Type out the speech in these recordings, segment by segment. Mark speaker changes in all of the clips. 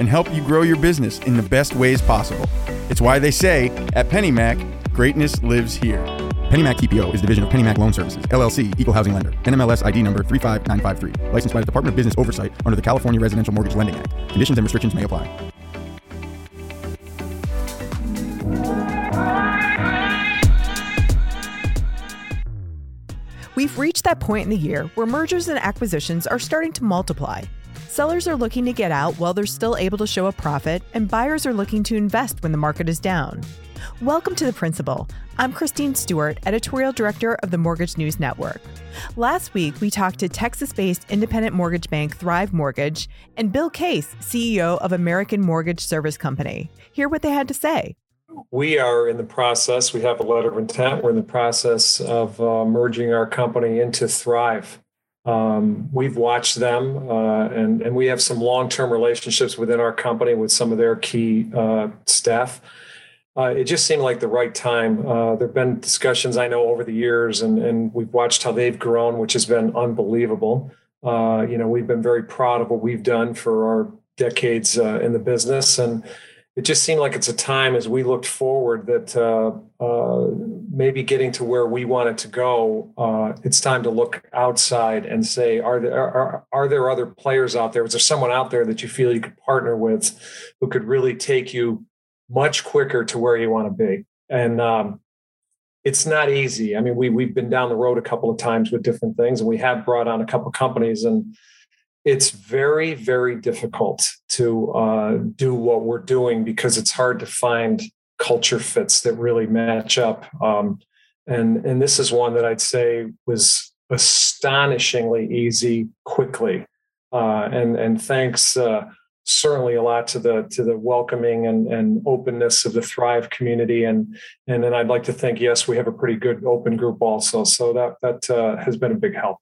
Speaker 1: and help you grow your business in the best ways possible. It's why they say at PennyMac, greatness lives here. PennyMac TPO is a division of PennyMac Loan Services, LLC, Equal Housing Lender, NMLS ID number 35953, licensed by the Department of Business Oversight under the California Residential Mortgage Lending Act. Conditions and restrictions may apply.
Speaker 2: We've reached that point in the year where mergers and acquisitions are starting to multiply. Sellers are looking to get out while they're still able to show a profit, and buyers are looking to invest when the market is down. Welcome to The Principal. I'm Christine Stewart, Editorial Director of the Mortgage News Network. Last week, we talked to Texas based independent mortgage bank Thrive Mortgage and Bill Case, CEO of American Mortgage Service Company. Hear what they had to say.
Speaker 3: We are in the process, we have a letter of intent. We're in the process of uh, merging our company into Thrive. Um, we've watched them, uh, and and we have some long term relationships within our company with some of their key uh, staff. Uh, it just seemed like the right time. Uh, there have been discussions I know over the years, and and we've watched how they've grown, which has been unbelievable. Uh, you know, we've been very proud of what we've done for our decades uh, in the business, and it just seemed like it's a time as we looked forward that uh, uh, maybe getting to where we wanted to go, uh, it's time to look outside and say, are there are, are there other players out there? Is there someone out there that you feel you could partner with who could really take you much quicker to where you want to be? And um, it's not easy. I mean, we we've been down the road a couple of times with different things, and we have brought on a couple of companies and it's very very difficult to uh, do what we're doing because it's hard to find culture fits that really match up. Um, and and this is one that i'd say was astonishingly easy quickly. Uh, and and thanks uh, certainly a lot to the to the welcoming and, and openness of the thrive community. And and then i'd like to think yes we have a pretty good open group also. So that that uh, has been a big help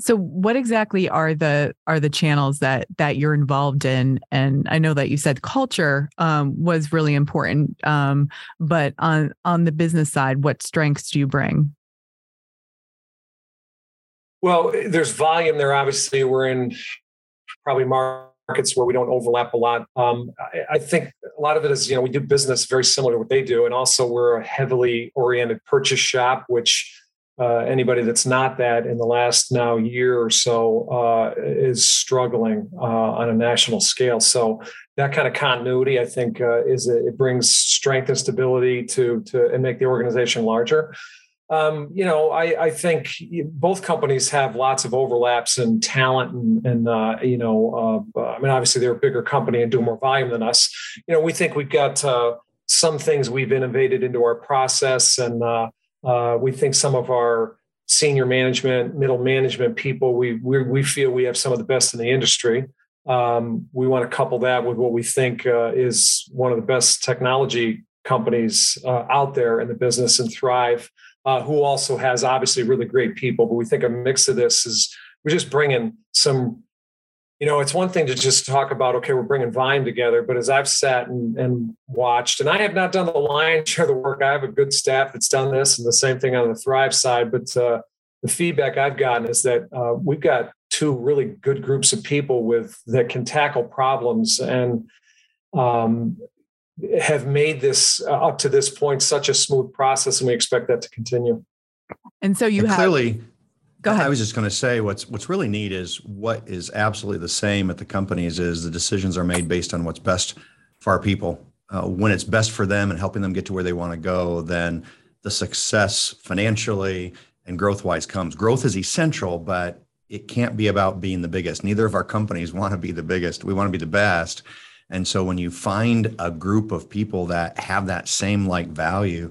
Speaker 2: so what exactly are the are the channels that that you're involved in? And I know that you said culture um, was really important, um, but on on the business side, what strengths do you bring?
Speaker 3: Well, there's volume there. Obviously, we're in probably markets where we don't overlap a lot. Um, I, I, think a lot of it is, you know, we do business very similar to what they do, and also we're a heavily oriented purchase shop, which uh, anybody that's not that in the last now year or so uh, is struggling uh, on a national scale. So that kind of continuity, I think, uh, is a, it brings strength and stability to to and make the organization larger. Um, you know, I, I, think both companies have lots of overlaps in talent and, and uh, you know, I mean, obviously they're a bigger company and do more volume than us. You know, we think we've got some things we've innovated into our process and uh, we think some of our senior management, middle management people, we, we, we feel we have some of the best in the industry. Um, we want to couple that with what we think uh, is one of the best technology companies uh, out there in the business and Thrive, uh, who also has obviously really great people. But we think a mix of this is we're just bringing some you know, it's one thing to just talk about, okay, we're bringing Vine together, but as I've sat and, and, watched, and I have not done the lion's share of the work, I have a good staff that's done this, and the same thing on the Thrive side. But uh, the feedback I've gotten is that uh, we've got two really good groups of people with that can tackle problems and um, have made this uh, up to this point such a smooth process, and we expect that to continue.
Speaker 2: And so you
Speaker 4: and
Speaker 2: have
Speaker 4: clearly Go ahead. I was just going to say what's what's really neat is what is absolutely the same at the companies is the decisions are made based on what's best for our people. Uh, when it's best for them and helping them get to where they want to go, then the success financially and growth wise comes. Growth is essential, but it can't be about being the biggest. Neither of our companies want to be the biggest. We want to be the best. And so when you find a group of people that have that same like value,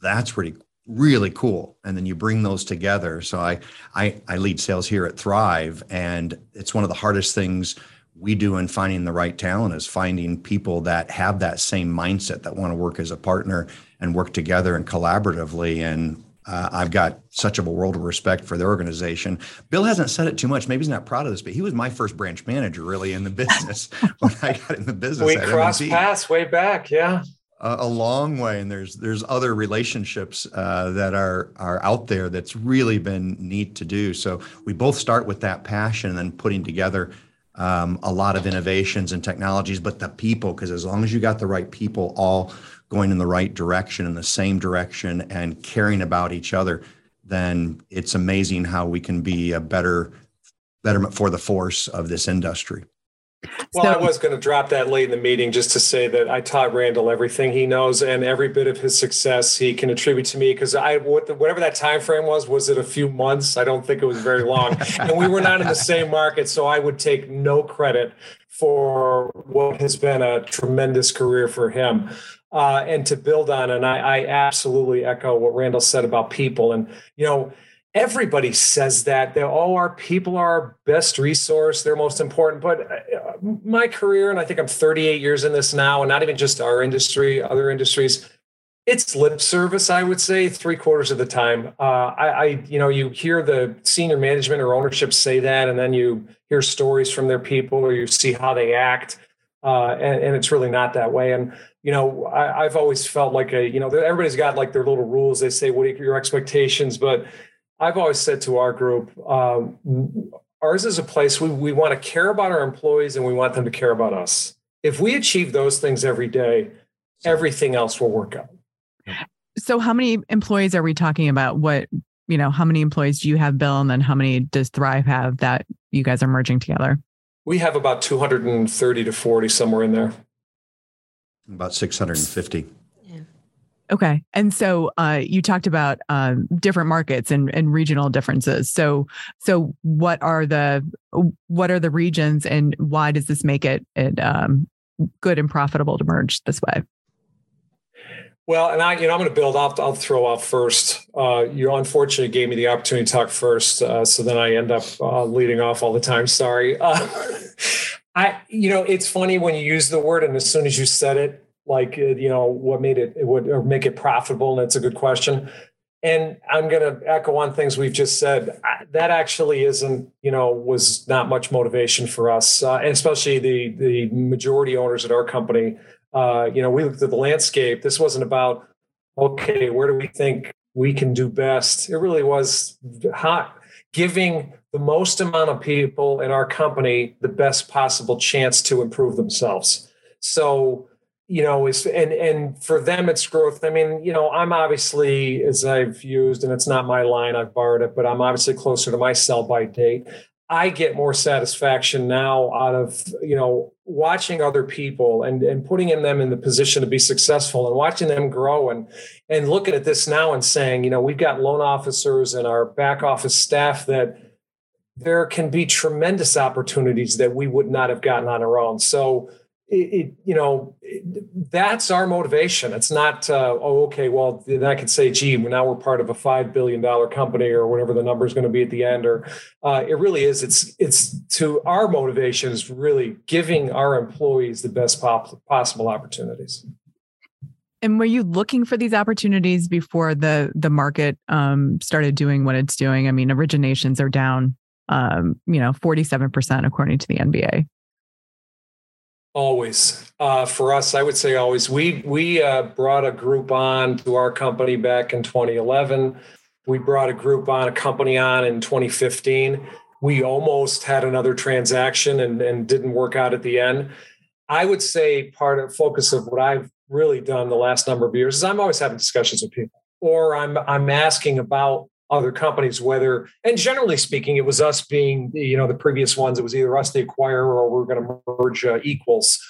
Speaker 4: that's pretty really cool and then you bring those together so I, I i lead sales here at thrive and it's one of the hardest things we do in finding the right talent is finding people that have that same mindset that want to work as a partner and work together and collaboratively and uh, I've got such of a world of respect for their organization. Bill hasn't said it too much. Maybe he's not proud of this, but he was my first branch manager really in the business when I got in the business.
Speaker 3: We crossed paths way back. Yeah.
Speaker 4: A, a, long way. And there's, there's other relationships uh, that are, are out there that's really been neat to do. So we both start with that passion and then putting together um, a lot of innovations and technologies, but the people, because as long as you got the right people all going in the right direction, in the same direction, and caring about each other, then it's amazing how we can be a better betterment for the force of this industry.
Speaker 3: Well, so, I was going to drop that late in the meeting just to say that I taught Randall everything he knows and every bit of his success he can attribute to me because I whatever that time frame was was it a few months? I don't think it was very long, and we were not in the same market, so I would take no credit for what has been a tremendous career for him uh, and to build on. And I, I absolutely echo what Randall said about people. And, you know, everybody says that that all our people are our best resource they're most important but uh, my career and i think i'm 38 years in this now and not even just our industry other industries it's lip service i would say three quarters of the time uh, I, I, you know you hear the senior management or ownership say that and then you hear stories from their people or you see how they act uh, and, and, it's really not that way and you know, I, have always felt like a, you know, everybody's got like their little rules. They say, what are your expectations? But I've always said to our group, um, ours is a place we, we want to care about our employees and we want them to care about us. If we achieve those things every day, everything else will work out.
Speaker 2: So, how many employees are we talking about? What, you know, how many employees do you have, Bill? And then how many does Thrive have that you guys are merging together?
Speaker 3: We have about 230 to 40, somewhere in there.
Speaker 4: About 650.
Speaker 2: Okay. And so uh, you talked about um, different markets and, and regional differences. So so what are the what are the regions and why does this make it, it um, good and profitable to merge this way?
Speaker 3: Well, and I, you know, I'm going to build off. I'll throw off first. Uh, you unfortunately gave me the opportunity to talk first, uh, so then I end up uh, leading off all the time. Sorry. Uh, I, you know, it's funny when you use the word, and as soon as you said it, like, uh, you know, what made it, it would or make it profitable, and it's a good question. And I'm going to echo on things we've just said. That actually isn't, you know, was not much motivation for us, uh, and especially the the majority owners at our company. Uh, you know, we looked at the landscape. This wasn't about, okay, where do we think we can do best? It really was hot, giving the most amount of people in our company the best possible chance to improve themselves. So, you know, is and and for them it's growth. I mean, you know, I'm obviously as I've used, and it's not my line, I've borrowed it, but I'm obviously closer to my sell by date. I get more satisfaction now out of you know watching other people and and putting them in the position to be successful and watching them grow and and looking at this now and saying you know we've got loan officers and our back office staff that there can be tremendous opportunities that we would not have gotten on our own. So, it, it you know, it, that's our motivation. It's not, uh, oh, okay, well, then I could say, gee, now we're part of a five billion dollar company or whatever the number is going to be at the end. Or uh, it really is. It's it's to our motivation is really giving our employees the best pop- possible opportunities.
Speaker 2: And were you looking for these opportunities before the the market um, started doing what it's doing? I mean, originations are down um, you know, 47% according to the MBA?
Speaker 3: Always. Uh, for us, I would say always. We we uh, brought a group on to our company back in 2011. We brought a group on, a company on in 2015. We almost had another transaction and, and didn't work out at the end. I would say part of focus of what I've really done the last number of years is I'm always having discussions with people, or I'm I'm asking about other companies, whether, and generally speaking, it was us being, you know, the previous ones, it was either us, the acquirer, or we're going to merge uh, equals.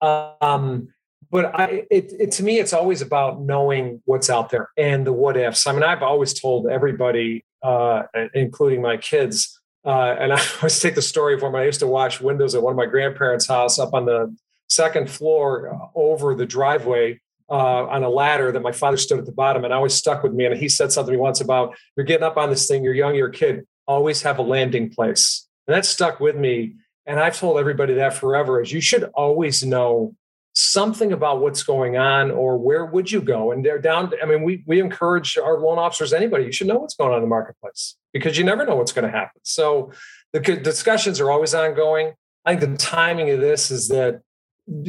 Speaker 3: Um, but I, it, it, to me, it's always about knowing what's out there and the what ifs. I mean, I've always told everybody, uh, including my kids, uh, and I always take the story when I used to wash windows at one of my grandparents' house up on the second floor uh, over the driveway uh, on a ladder that my father stood at the bottom, and always stuck with me. And he said something once about you're getting up on this thing, you're young, you're a kid, always have a landing place, and that stuck with me. and I've told everybody that forever, is you should always know something about what's going on or where would you go? And they're down i mean we we encourage our loan officers anybody you should know what's going on in the marketplace because you never know what's going to happen. So the discussions are always ongoing. I think the timing of this is that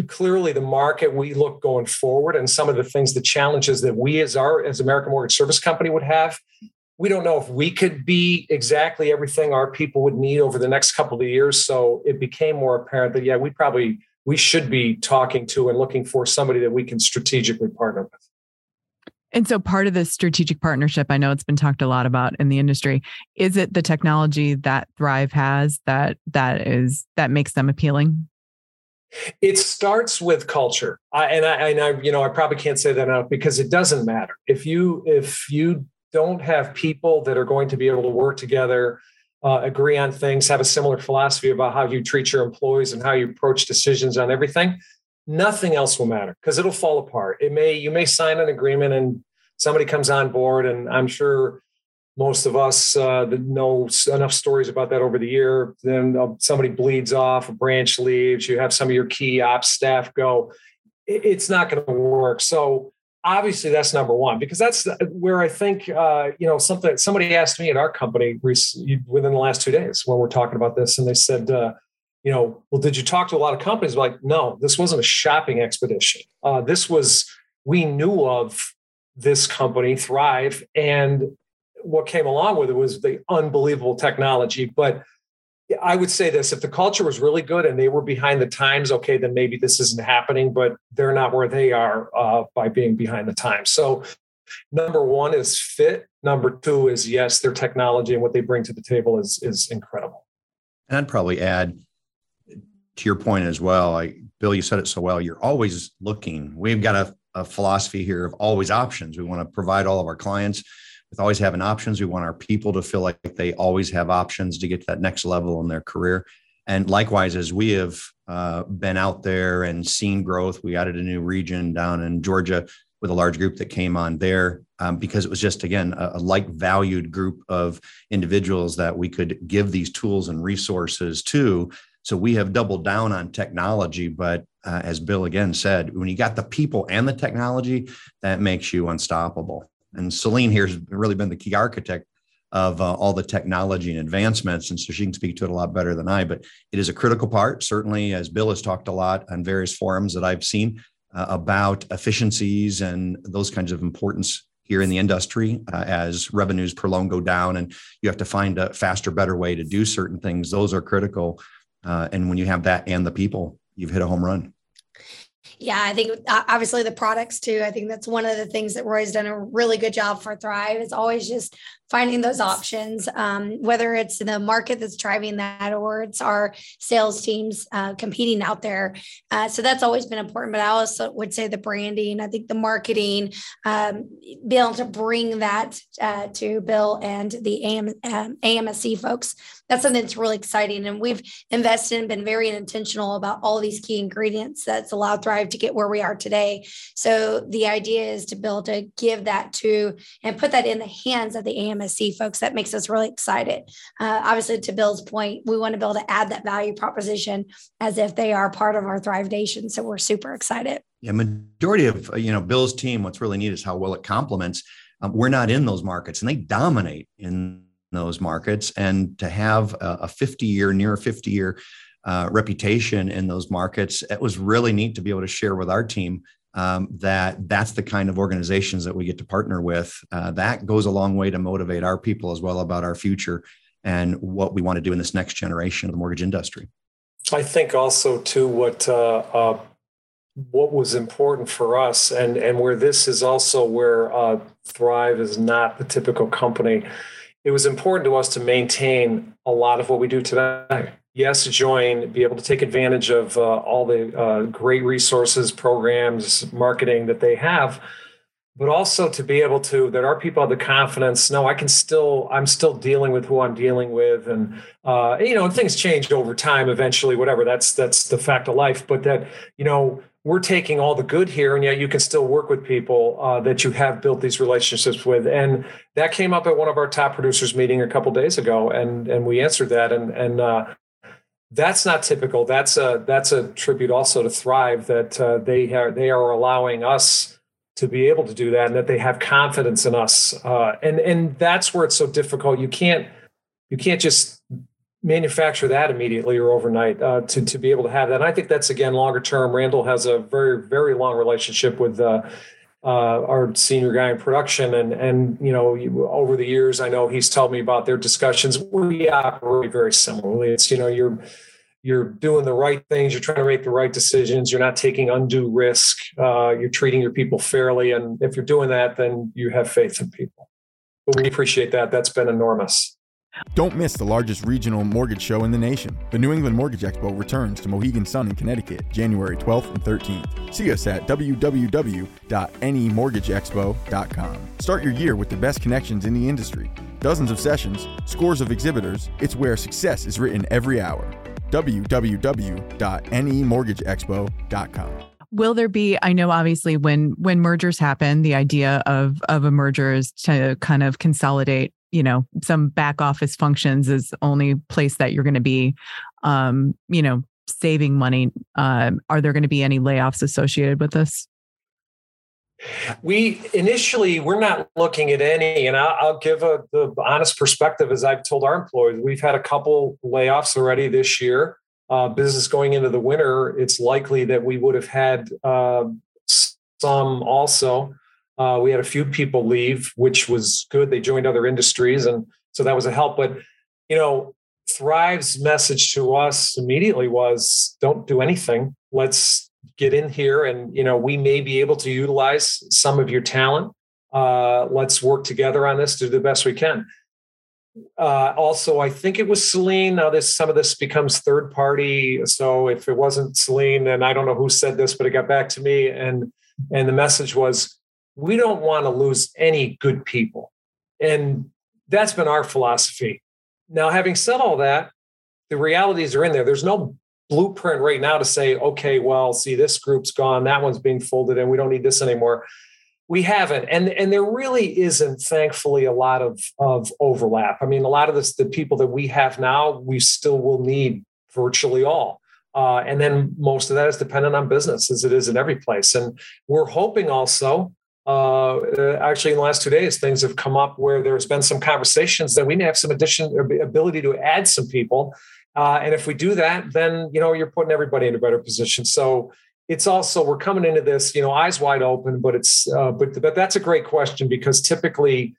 Speaker 3: clearly the market we look going forward and some of the things the challenges that we as our as american mortgage service company would have we don't know if we could be exactly everything our people would need over the next couple of years so it became more apparent that yeah we probably we should be talking to and looking for somebody that we can strategically partner with.
Speaker 2: And so part of this strategic partnership, I know it's been talked a lot about in the industry. Is it the technology that Thrive has that that is that makes them appealing?
Speaker 3: It starts with culture, I, and I, and I, you know, I probably can't say that enough because it doesn't matter if you if you don't have people that are going to be able to work together uh, agree on things, have a similar philosophy about how you treat your employees and how you approach decisions on everything, nothing else will matter because it'll fall apart. It may you may sign an agreement and somebody comes on board, and I'm sure most of us uh, know enough stories about that over the year. Then uh, somebody bleeds off, a branch leaves, you have some of your key ops staff go. It's not going to work. So obviously that's number one because that's where I think uh, you know something. Somebody asked me at our company within the last two days when we're talking about this, and they said, uh, you know, well, did you talk to a lot of companies? Like, no, this wasn't a shopping expedition. Uh, this was we knew of this company Thrive, and what came along with it was the unbelievable technology, but I would say this if the culture was really good and they were behind the times, okay, then maybe this isn't happening, but they're not where they are uh, by being behind the times. So, number one is fit. Number two is yes, their technology and what they bring to the table is, is incredible.
Speaker 4: And I'd probably add to your point as well. I, Bill, you said it so well. You're always looking. We've got a, a philosophy here of always options. We want to provide all of our clients with always having options. We want our people to feel like they always have options to get to that next level in their career. And likewise, as we have uh, been out there and seen growth, we added a new region down in Georgia with a large group that came on there um, because it was just, again, a, a like valued group of individuals that we could give these tools and resources to. So we have doubled down on technology. But uh, as Bill again said, when you got the people and the technology, that makes you unstoppable. And Celine here has really been the key architect of uh, all the technology and advancements. And so she can speak to it a lot better than I, but it is a critical part, certainly, as Bill has talked a lot on various forums that I've seen uh, about efficiencies and those kinds of importance here in the industry uh, as revenues per loan go down and you have to find a faster, better way to do certain things. Those are critical. Uh, and when you have that and the people, you've hit a home run.
Speaker 5: Yeah, I think uh, obviously the products too. I think that's one of the things that Roy's done a really good job for Thrive. It's always just finding those options, um, whether it's the market that's driving that or it's our sales teams uh, competing out there. Uh, so that's always been important. But I also would say the branding, I think the marketing, um, be able to bring that uh, to Bill and the AM, um, AMSC folks. That's something that's really exciting. And we've invested and been very intentional about all these key ingredients that's allowed Thrive to get where we are today. So the idea is to build to give that to and put that in the hands of the AMSC MSC folks. That makes us really excited. Uh, obviously, to Bill's point, we want to be able to add that value proposition as if they are part of our Thrive Nation. So we're super excited.
Speaker 4: Yeah, majority of you know Bill's team. What's really neat is how well it complements. Um, we're not in those markets, and they dominate in those markets. And to have a 50 year, near 50 year uh, reputation in those markets, it was really neat to be able to share with our team um, that that's the kind of organizations that we get to partner with. Uh, that goes a long way to motivate our people as well about our future and what we want to do in this next generation of the mortgage industry.
Speaker 3: I think also too what uh, uh, what was important for us, and and where this is also where uh, Thrive is not the typical company. It was important to us to maintain a lot of what we do today yes, join, be able to take advantage of uh, all the uh, great resources, programs, marketing that they have, but also to be able to that our people have the confidence. No, I can still, I'm still dealing with who I'm dealing with, and uh, you know, things change over time. Eventually, whatever. That's that's the fact of life. But that you know. We're taking all the good here, and yet you can still work with people uh, that you have built these relationships with. And that came up at one of our top producers meeting a couple days ago, and and we answered that. And and uh, that's not typical. That's a that's a tribute also to Thrive that uh, they are they are allowing us to be able to do that and that they have confidence in us. Uh, and and that's where it's so difficult. You can't you can't just manufacture that immediately or overnight uh, to to be able to have that. And I think that's again longer term. Randall has a very very long relationship with. Uh, our senior guy in production, and and you know over the years, I know he's told me about their discussions. We operate very similarly. It's you know you're you're doing the right things, you're trying to make the right decisions, you're not taking undue risk, uh, you're treating your people fairly, and if you're doing that, then you have faith in people. But we appreciate that. That's been enormous.
Speaker 1: Don't miss the largest regional mortgage show in the nation. The New England Mortgage Expo returns to Mohegan Sun in Connecticut, January 12th and 13th. See us at www.nemortgageexpo.com. Start your year with the best connections in the industry. Dozens of sessions, scores of exhibitors. It's where success is written every hour. www.nemortgageexpo.com.
Speaker 2: Will there be I know obviously when when mergers happen the idea of of a merger is to kind of consolidate you know some back office functions is only place that you're going to be um you know saving money. Um are there going to be any layoffs associated with this?
Speaker 3: We initially we're not looking at any and i'll, I'll give a the honest perspective as i've told our employees we've had a couple layoffs already this year. Uh, business going into the winter it's likely that we would have had uh, some also uh, we had a few people leave, which was good. They joined other industries, and so that was a help. But you know, Thrive's message to us immediately was, "Don't do anything. Let's get in here, and you know, we may be able to utilize some of your talent. Uh, let's work together on this to do the best we can." Uh, also, I think it was Celine. Now, this some of this becomes third party. So if it wasn't Celine, then I don't know who said this, but it got back to me, and and the message was we don't want to lose any good people. And that's been our philosophy. Now, having said all that, the realities are in there. There's no blueprint right now to say, okay, well, see, this group's gone, that one's being folded, and we don't need this anymore. We haven't, and and there really isn't, thankfully, a lot of of overlap. I mean, a lot of this, the people that we have now, we still will need virtually all. Uh, and then most of that is dependent on business, as it is in every place. And we're hoping also uh, actually in the last two days, things have come up where there's been some conversations that we may have some addition ability to add some people. Uh, and if we do that, then you know you're putting everybody in a better position. So it's also we're coming into this, you know, eyes wide open. But it's uh, but but that's a great question because typically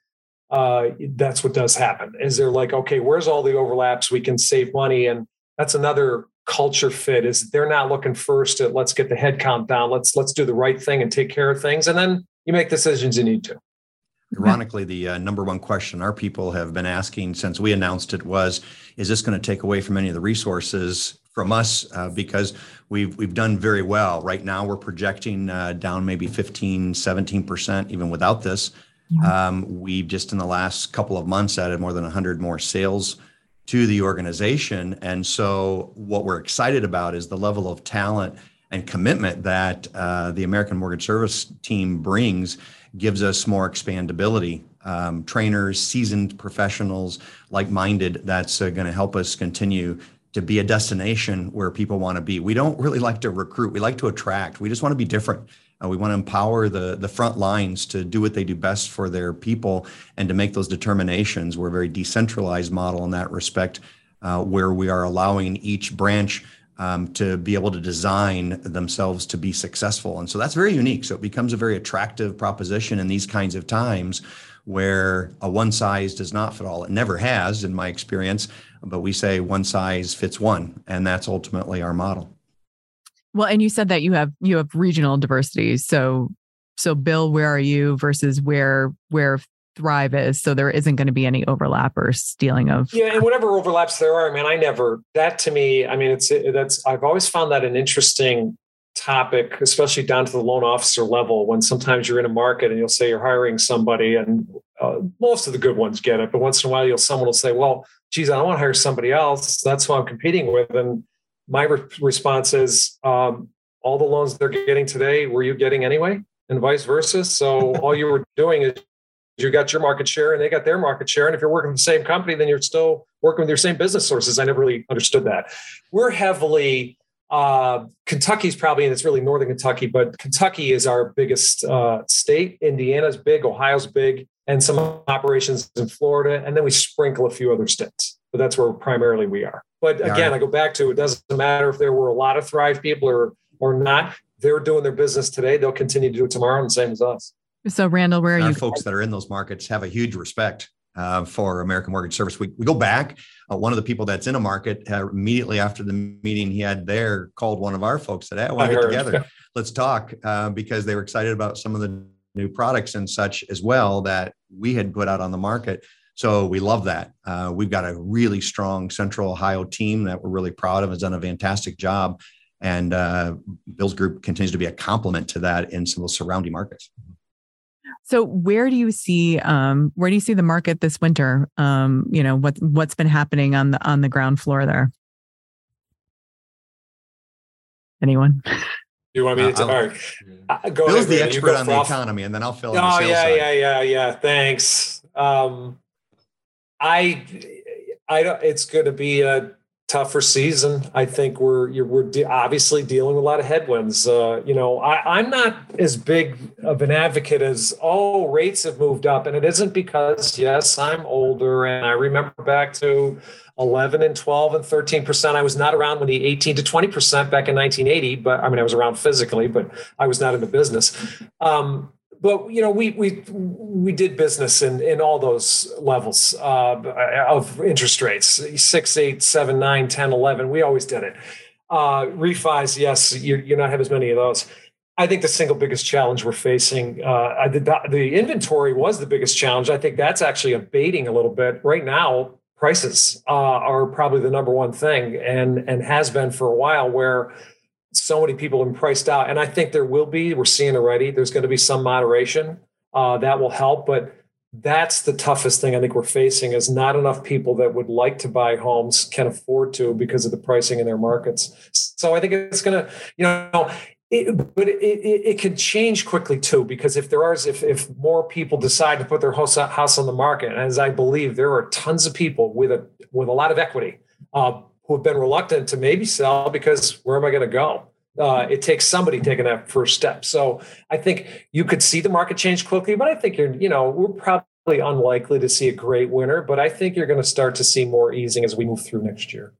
Speaker 3: uh, that's what does happen. Is there like okay, where's all the overlaps? We can save money, and that's another culture fit. Is they're not looking first at let's get the head count down. Let's let's do the right thing and take care of things, and then you make decisions you need to.
Speaker 4: Ironically, the uh, number one question our people have been asking since we announced it was, is this going to take away from any of the resources from us? Uh, because we've we've done very well. Right now, we're projecting uh, down maybe 15, 17%, even without this. Um, we've just in the last couple of months added more than 100 more sales to the organization. And so, what we're excited about is the level of talent and commitment that uh, the American Mortgage Service team brings gives us more expandability. Um, trainers, seasoned professionals, like minded, that's uh, going to help us continue to be a destination where people want to be. We don't really like to recruit, we like to attract. We just want to be different. Uh, we want to empower the, the front lines to do what they do best for their people and to make those determinations. We're a very decentralized model in that respect, uh, where we are allowing each branch um, to be able to design themselves to be successful. And so that's very unique. So it becomes a very attractive proposition in these kinds of times where a one size does not fit all. It never has, in my experience, but we say one size fits one. And that's ultimately our model.
Speaker 2: Well, and you said that you have you have regional diversity. So so Bill, where are you versus where where Thrive is. So there isn't going to be any overlap or stealing of.
Speaker 3: Yeah, and whatever overlaps there are, I mean, I never that to me. I mean, it's that's I've always found that an interesting topic, especially down to the loan officer level. When sometimes you're in a market and you'll say you're hiring somebody, and uh, most of the good ones get it, but once in a while, you'll someone will say, "Well, geez, I don't want to hire somebody else. That's who I'm competing with." And my re- response is, um, all the loans they're getting today, were you getting anyway? And vice versa. So all you were doing is you got your market share and they got their market share. And if you're working for the same company, then you're still working with your same business sources. I never really understood that. We're heavily uh, Kentucky's probably, and it's really northern Kentucky, but Kentucky is our biggest uh, state. Indiana's big, Ohio's big, and some operations in Florida, and then we sprinkle a few other states. But that's where primarily we are. But again, I go back to it doesn't matter if there were a lot of Thrive people or or not. They're doing their business today. They'll continue to do it tomorrow, and the same as us.
Speaker 2: So, Randall, where are
Speaker 4: Our
Speaker 2: you?
Speaker 4: folks that are in those markets have a huge respect uh, for American Mortgage Service. We, we go back. Uh, one of the people that's in a market uh, immediately after the meeting he had there called one of our folks said, "Hey, I want to get together. Let's talk," uh, because they were excited about some of the new products and such as well that we had put out on the market. So we love that. Uh, we've got a really strong Central Ohio team that we're really proud of. Has done a fantastic job, and uh, Bill's group continues to be a complement to that in some of the surrounding markets.
Speaker 2: So where do you see um, where do you see the market this winter? Um, you know what what's been happening on the on the ground floor there. Anyone?
Speaker 3: Do you want me to?
Speaker 4: Uh,
Speaker 3: all right. Uh, go
Speaker 4: Bill's
Speaker 3: ahead,
Speaker 4: the
Speaker 3: Randy.
Speaker 4: Expert
Speaker 3: go
Speaker 4: on the
Speaker 3: off.
Speaker 4: economy, and then I'll fill in the
Speaker 3: Oh
Speaker 4: sales
Speaker 3: yeah,
Speaker 4: side.
Speaker 3: yeah, yeah, yeah. Thanks. Um, I, I don't. It's going to be a tougher season. I think we're we're de- obviously dealing with a lot of headwinds. Uh, you know, I, I'm not as big of an advocate as oh rates have moved up, and it isn't because yes, I'm older and I remember back to 11 and 12 and 13 percent. I was not around when the 18 to 20 percent back in 1980, but I mean I was around physically, but I was not in the business. Um, but you know we we we did business in in all those levels uh, of interest rates. Six eight seven nine ten eleven we always did it. Uh, refis yes you, you're not have as many of those. I think the single biggest challenge we're facing uh, the, the inventory was the biggest challenge. I think that's actually abating a little bit. Right now prices uh, are probably the number one thing and and has been for a while where so many people have been priced out. And I think there will be, we're seeing already, there's going to be some moderation uh, that will help. But that's the toughest thing I think we're facing is not enough people that would like to buy homes can afford to because of the pricing in their markets. So I think it's going to, you know, it, but it, it, it, can change quickly too because if there are if, if more people decide to put their house, house on the market, as I believe there are tons of people with a with a lot of equity uh, who have been reluctant to maybe sell because where am I going to go? Uh, it takes somebody taking that first step. So I think you could see the market change quickly, but I think you're, you know, we're probably unlikely to see a great winner, but I think you're going to start to see more easing as we move through next year.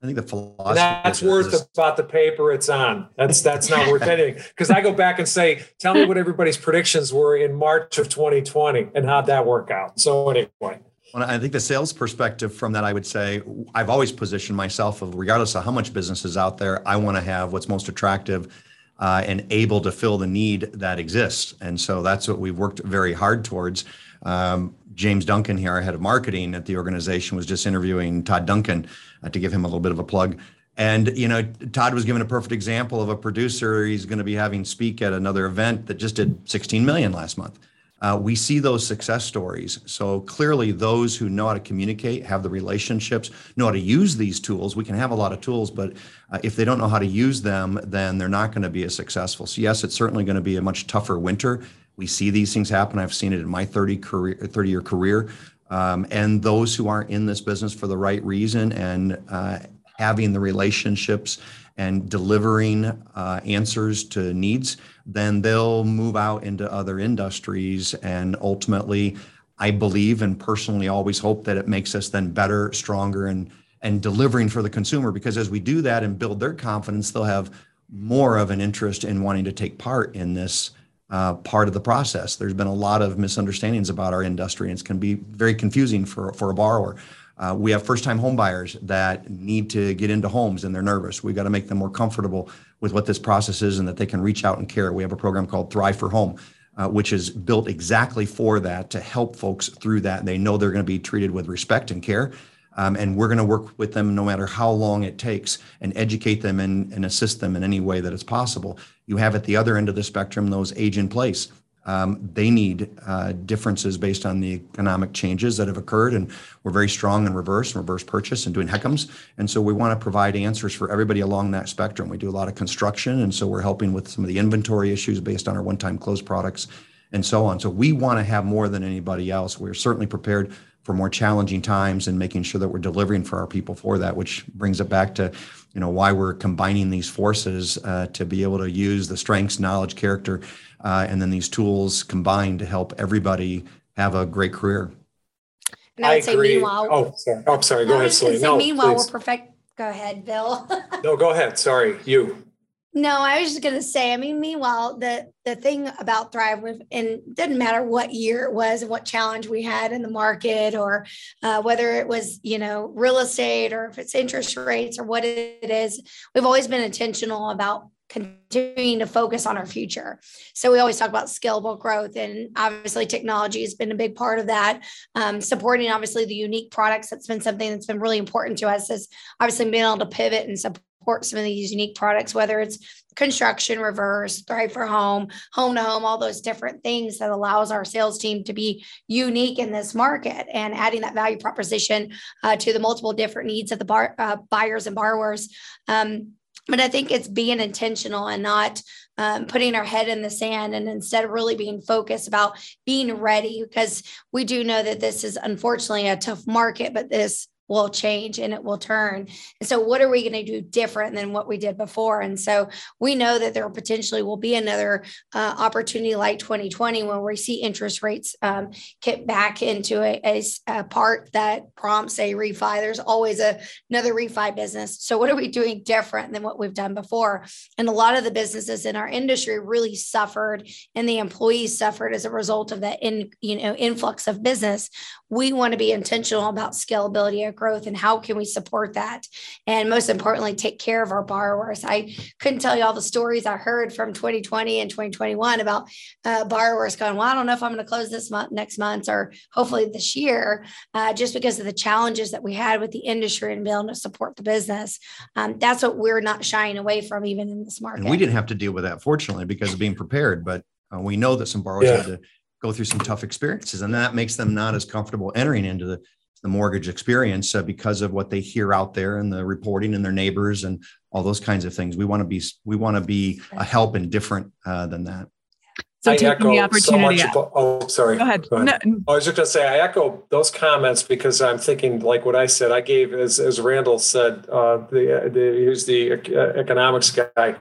Speaker 4: I think the philosophy
Speaker 3: and that's worth this. about the paper it's on. That's that's not worth anything because I go back and say, tell me what everybody's predictions were in March of 2020 and how'd that work out. So anyway.
Speaker 4: Well, I think the sales perspective from that, I would say, I've always positioned myself of regardless of how much business is out there, I want to have what's most attractive uh, and able to fill the need that exists. And so that's what we've worked very hard towards. Um, James Duncan here, our head of marketing at the organization, was just interviewing Todd Duncan uh, to give him a little bit of a plug. And you know, Todd was given a perfect example of a producer he's going to be having speak at another event that just did 16 million last month. Uh, we see those success stories. So clearly, those who know how to communicate, have the relationships, know how to use these tools. We can have a lot of tools, but uh, if they don't know how to use them, then they're not going to be as successful. So yes, it's certainly going to be a much tougher winter. We see these things happen. I've seen it in my 30 career, 30 year career. Um, and those who aren't in this business for the right reason and uh, having the relationships and delivering uh, answers to needs, then they'll move out into other industries. And ultimately, I believe and personally always hope that it makes us then better, stronger, and and delivering for the consumer. Because as we do that and build their confidence, they'll have more of an interest in wanting to take part in this uh, part of the process. There's been a lot of misunderstandings about our industry, and it can be very confusing for for a borrower. Uh, we have first-time homebuyers that need to get into homes and they're nervous. We've got to make them more comfortable with what this process is and that they can reach out and care. We have a program called Thrive for Home, uh, which is built exactly for that to help folks through that. They know they're going to be treated with respect and care. Um, and we're going to work with them no matter how long it takes and educate them and, and assist them in any way that it's possible. You have at the other end of the spectrum those age in place um, they need uh, differences based on the economic changes that have occurred. And we're very strong in reverse and reverse purchase and doing HECMs. And so we want to provide answers for everybody along that spectrum. We do a lot of construction. And so we're helping with some of the inventory issues based on our one time close products and so on. So we want to have more than anybody else. We're certainly prepared for more challenging times and making sure that we're delivering for our people for that, which brings it back to, you know, why we're combining these forces uh, to be able to use the strengths, knowledge, character, uh, and then these tools combined to help everybody have a great career.
Speaker 5: And I would say
Speaker 3: agree.
Speaker 5: meanwhile.
Speaker 3: Oh, sorry. Oh, sorry. Go
Speaker 5: No,
Speaker 3: ahead,
Speaker 5: was
Speaker 3: Celine. No,
Speaker 5: meanwhile,
Speaker 3: please.
Speaker 5: we're perfect. Go ahead, Bill.
Speaker 3: No, go ahead. Sorry, you.
Speaker 5: No, I was just gonna say. I mean, meanwhile, the the thing about Thrive, with, and it didn't matter what year it was and what challenge we had in the market, or uh, whether it was you know real estate or if it's interest rates or what it is, we've always been intentional about continuing to focus on our future. So we always talk about scalable growth, and obviously technology has been a big part of that. Um, supporting obviously the unique products that's been something that's been really important to us. Is obviously being able to pivot and support some of these unique products, whether it's construction, reverse, thrive for home, home to home, all those different things that allows our sales team to be unique in this market and adding that value proposition uh, to the multiple different needs of the bar, uh, buyers and borrowers. Um, but I think it's being intentional and not um, putting our head in the sand and instead of really being focused about being ready because we do know that this is unfortunately a tough market, but this will change and it will turn. And so, what are we going to do different than what we did before? And so, we know that there potentially will be another uh, opportunity like 2020 when we see interest rates um, get back into a, a, a, part that prompts a refi. There's always a, another refi business. So, what are we doing different than what we've done before? And a lot of the businesses in our industry really suffered, and the employees suffered as a result of that in you know influx of business. We want to be intentional about scalability growth and how can we support that? And most importantly take care of our borrowers. I couldn't tell you all the stories i heard from 2020 and 2021 about uh, borrowers going well i don't know if i'm going to close this month next month or hopefully this year uh, just because of the challenges that we had with the industry and being able to support the business. Um, that's what we're not shying away from even in this market
Speaker 4: and we didn't have to deal with that fortunately because of being prepared but uh, we know that some borrowers yeah. had to go through some tough experiences and that makes them not as comfortable entering into the the mortgage experience uh, because of what they hear out there and the reporting and their neighbors and all those kinds of things. We want to be we want to be a help and different uh, than that.
Speaker 2: So I taking the opportunity.
Speaker 3: So about, oh, sorry.
Speaker 2: Go ahead. Go ahead.
Speaker 3: No. I was just going to say I echo those comments because I'm thinking like what I said. I gave as as Randall said. Uh, the, the here's the economics guy.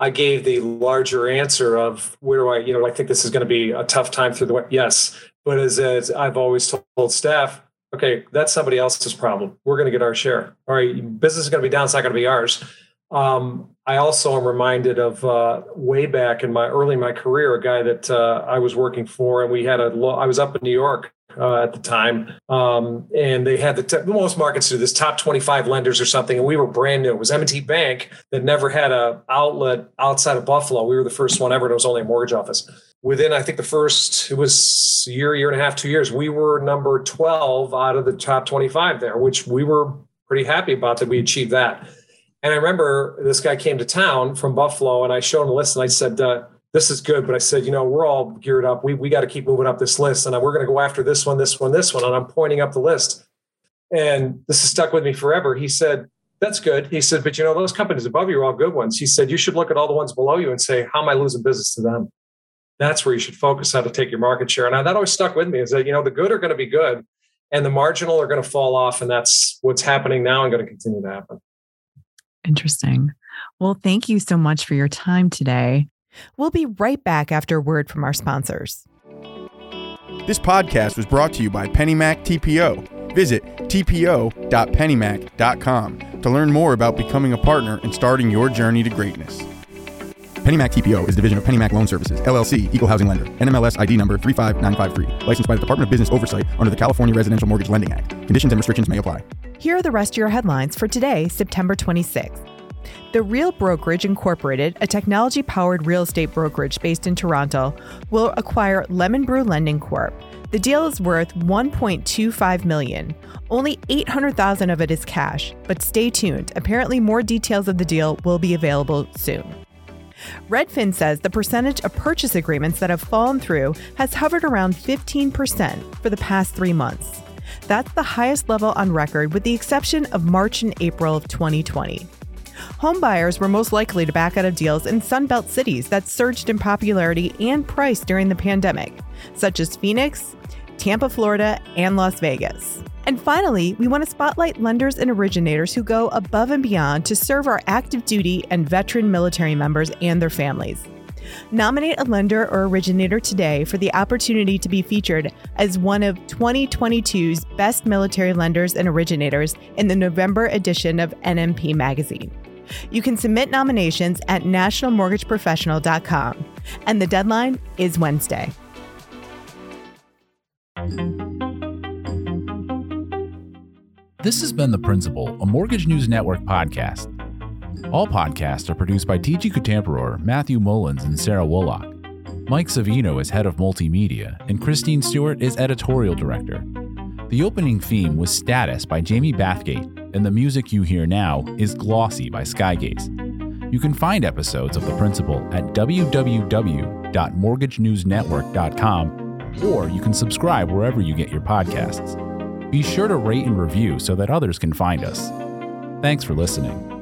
Speaker 3: I gave the larger answer of where do I, you know, I think this is going to be a tough time through the yes. But as, as I've always told staff, okay, that's somebody else's problem. We're going to get our share. All right, business is going to be down. It's not going to be ours. Um, I also am reminded of uh, way back in my early in my career, a guy that uh, I was working for, and we had a. Lo- I was up in New York uh, at the time, um, and they had the t- most markets do this top twenty five lenders or something, and we were brand new. It was M&T Bank that never had a outlet outside of Buffalo. We were the first one ever. And it was only a mortgage office within I think the first it was year, year and a half, two years, we were number 12 out of the top 25 there, which we were pretty happy about that we achieved that. And I remember this guy came to town from Buffalo and I showed him a list and I said, uh, this is good. But I said, you know, we're all geared up. We, we got to keep moving up this list and we're going to go after this one, this one, this one. And I'm pointing up the list. And this has stuck with me forever. He said, that's good. He said, but you know, those companies above you are all good ones. He said, you should look at all the ones below you and say, how am I losing business to them? That's where you should focus on to take your market share. And I, that always stuck with me is that, you know, the good are going to be good and the marginal are going to fall off. And that's what's happening now and going to continue to happen.
Speaker 2: Interesting. Well, thank you so much for your time today. We'll be right back after a word from our sponsors.
Speaker 1: This podcast was brought to you by PennyMac TPO. Visit tpo.pennymac.com to learn more about becoming a partner and starting your journey to greatness. PennyMac TPO is a division of PennyMac Loan Services, LLC, Equal Housing Lender, NMLS ID number 35953, licensed by the Department of Business Oversight under the California Residential Mortgage Lending Act. Conditions and restrictions may apply.
Speaker 2: Here are the rest of your headlines for today, September 26th. The Real Brokerage Incorporated, a technology powered real estate brokerage based in Toronto, will acquire LemonBrew Lending Corp. The deal is worth 1.25 million. Only 800,000 of it is cash, but stay tuned. Apparently more details of the deal will be available soon. Redfin says the percentage of purchase agreements that have fallen through has hovered around 15% for the past three months. That's the highest level on record, with the exception of March and April of 2020. Homebuyers were most likely to back out of deals in Sunbelt cities that surged in popularity and price during the pandemic, such as Phoenix, Tampa, Florida, and Las Vegas. And finally, we want to spotlight lenders and originators who go above and beyond to serve our active duty and veteran military members and their families. Nominate a lender or originator today for the opportunity to be featured as one of 2022's best military lenders and originators in the November edition of NMP Magazine. You can submit nominations at nationalmortgageprofessional.com, and the deadline is Wednesday.
Speaker 6: This has been The Principal, a Mortgage News Network podcast. All podcasts are produced by TG Kutamperor, Matthew Mullins, and Sarah Woloch. Mike Savino is head of multimedia, and Christine Stewart is editorial director. The opening theme was Status by Jamie Bathgate, and the music you hear now is Glossy by Skygaze. You can find episodes of The Principal at www.mortgagenewsnetwork.com, or you can subscribe wherever you get your podcasts. Be sure to rate and review so that others can find us. Thanks for listening.